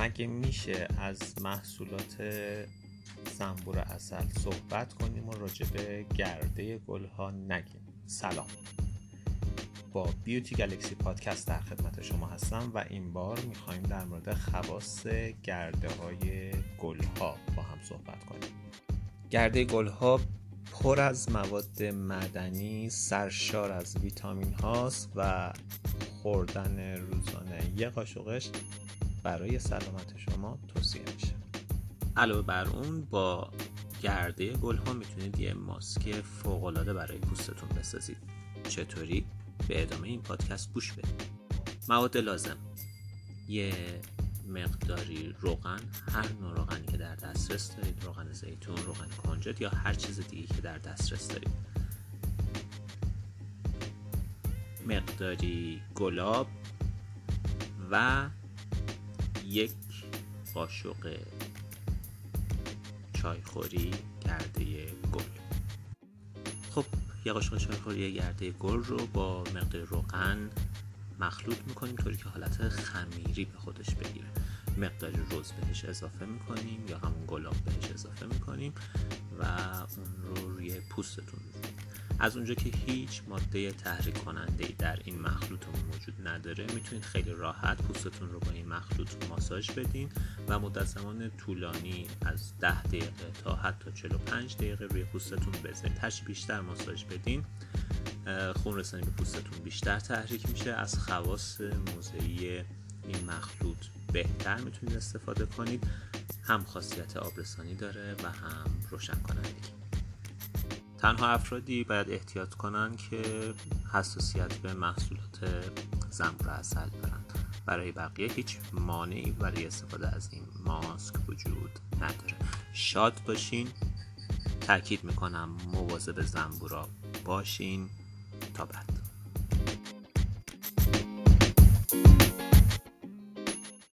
مگه میشه از محصولات زنبور اصل صحبت کنیم و راجع به گرده گل ها نگیم؟ سلام. با بیوتی گلکسی پادکست در خدمت شما هستم و این بار می‌خوایم در مورد خواص گرده های گل ها با هم صحبت کنیم. گرده گل ها پر از مواد معدنی سرشار از ویتامین هاست و خوردن روزانه یه قاشقش برای سلامت شما توصیه میشه. علاوه بر اون با گرده گل ها می‌تونید یه ماسک فوق العاده برای پوستتون بسازید. چطوری؟ به ادامه این پادکست گوش بدید. مواد لازم. یه مقداری روغن هر نوع روغنی که در دسترس دارید روغن زیتون روغن کنجد یا هر چیز دیگه که در دسترس دارید. مقداری گلاب و یک قاشق چایخوری گرده گل. خب یه قاشق چایخوری گرده گل رو با مقدار روغن مخلوط می‌کنیم طوری که حالت خمیری به خودش بگیره. مقداری روز بهش اضافه می‌کنیم یا همون گلاب بهش اضافه می‌کنیم و اون رو روی پوستتون از اونجا که هیچ ماده تحریک کننده در این مخلوط موجود نداره می‌تونید خیلی راحت پوستتون رو با این مخلوط ماساژ بدین و مدت زمان طولانی از 10 دقیقه تا حتی 45 دقیقه روی پوستتون بذارید هرچی بیشتر ماساژ بدین. خون رسانی به پوستتون بیشتر تحریک میشه. از خواص موضعی این مخلوط بهتر می‌تونید استفاده کنید. هم خاصیت آبرسانی داره و هم روشن کنندگی تنها افرادی باید احتیاط کنند که حساسیت به محصولات زنبور اصل دارن. برای بقیه هیچ مانعی برای استفاده از این ماسک وجود نداره. شاد باشین. تاکید می‌کنم مواظب زنبورا باشین. تا بعد.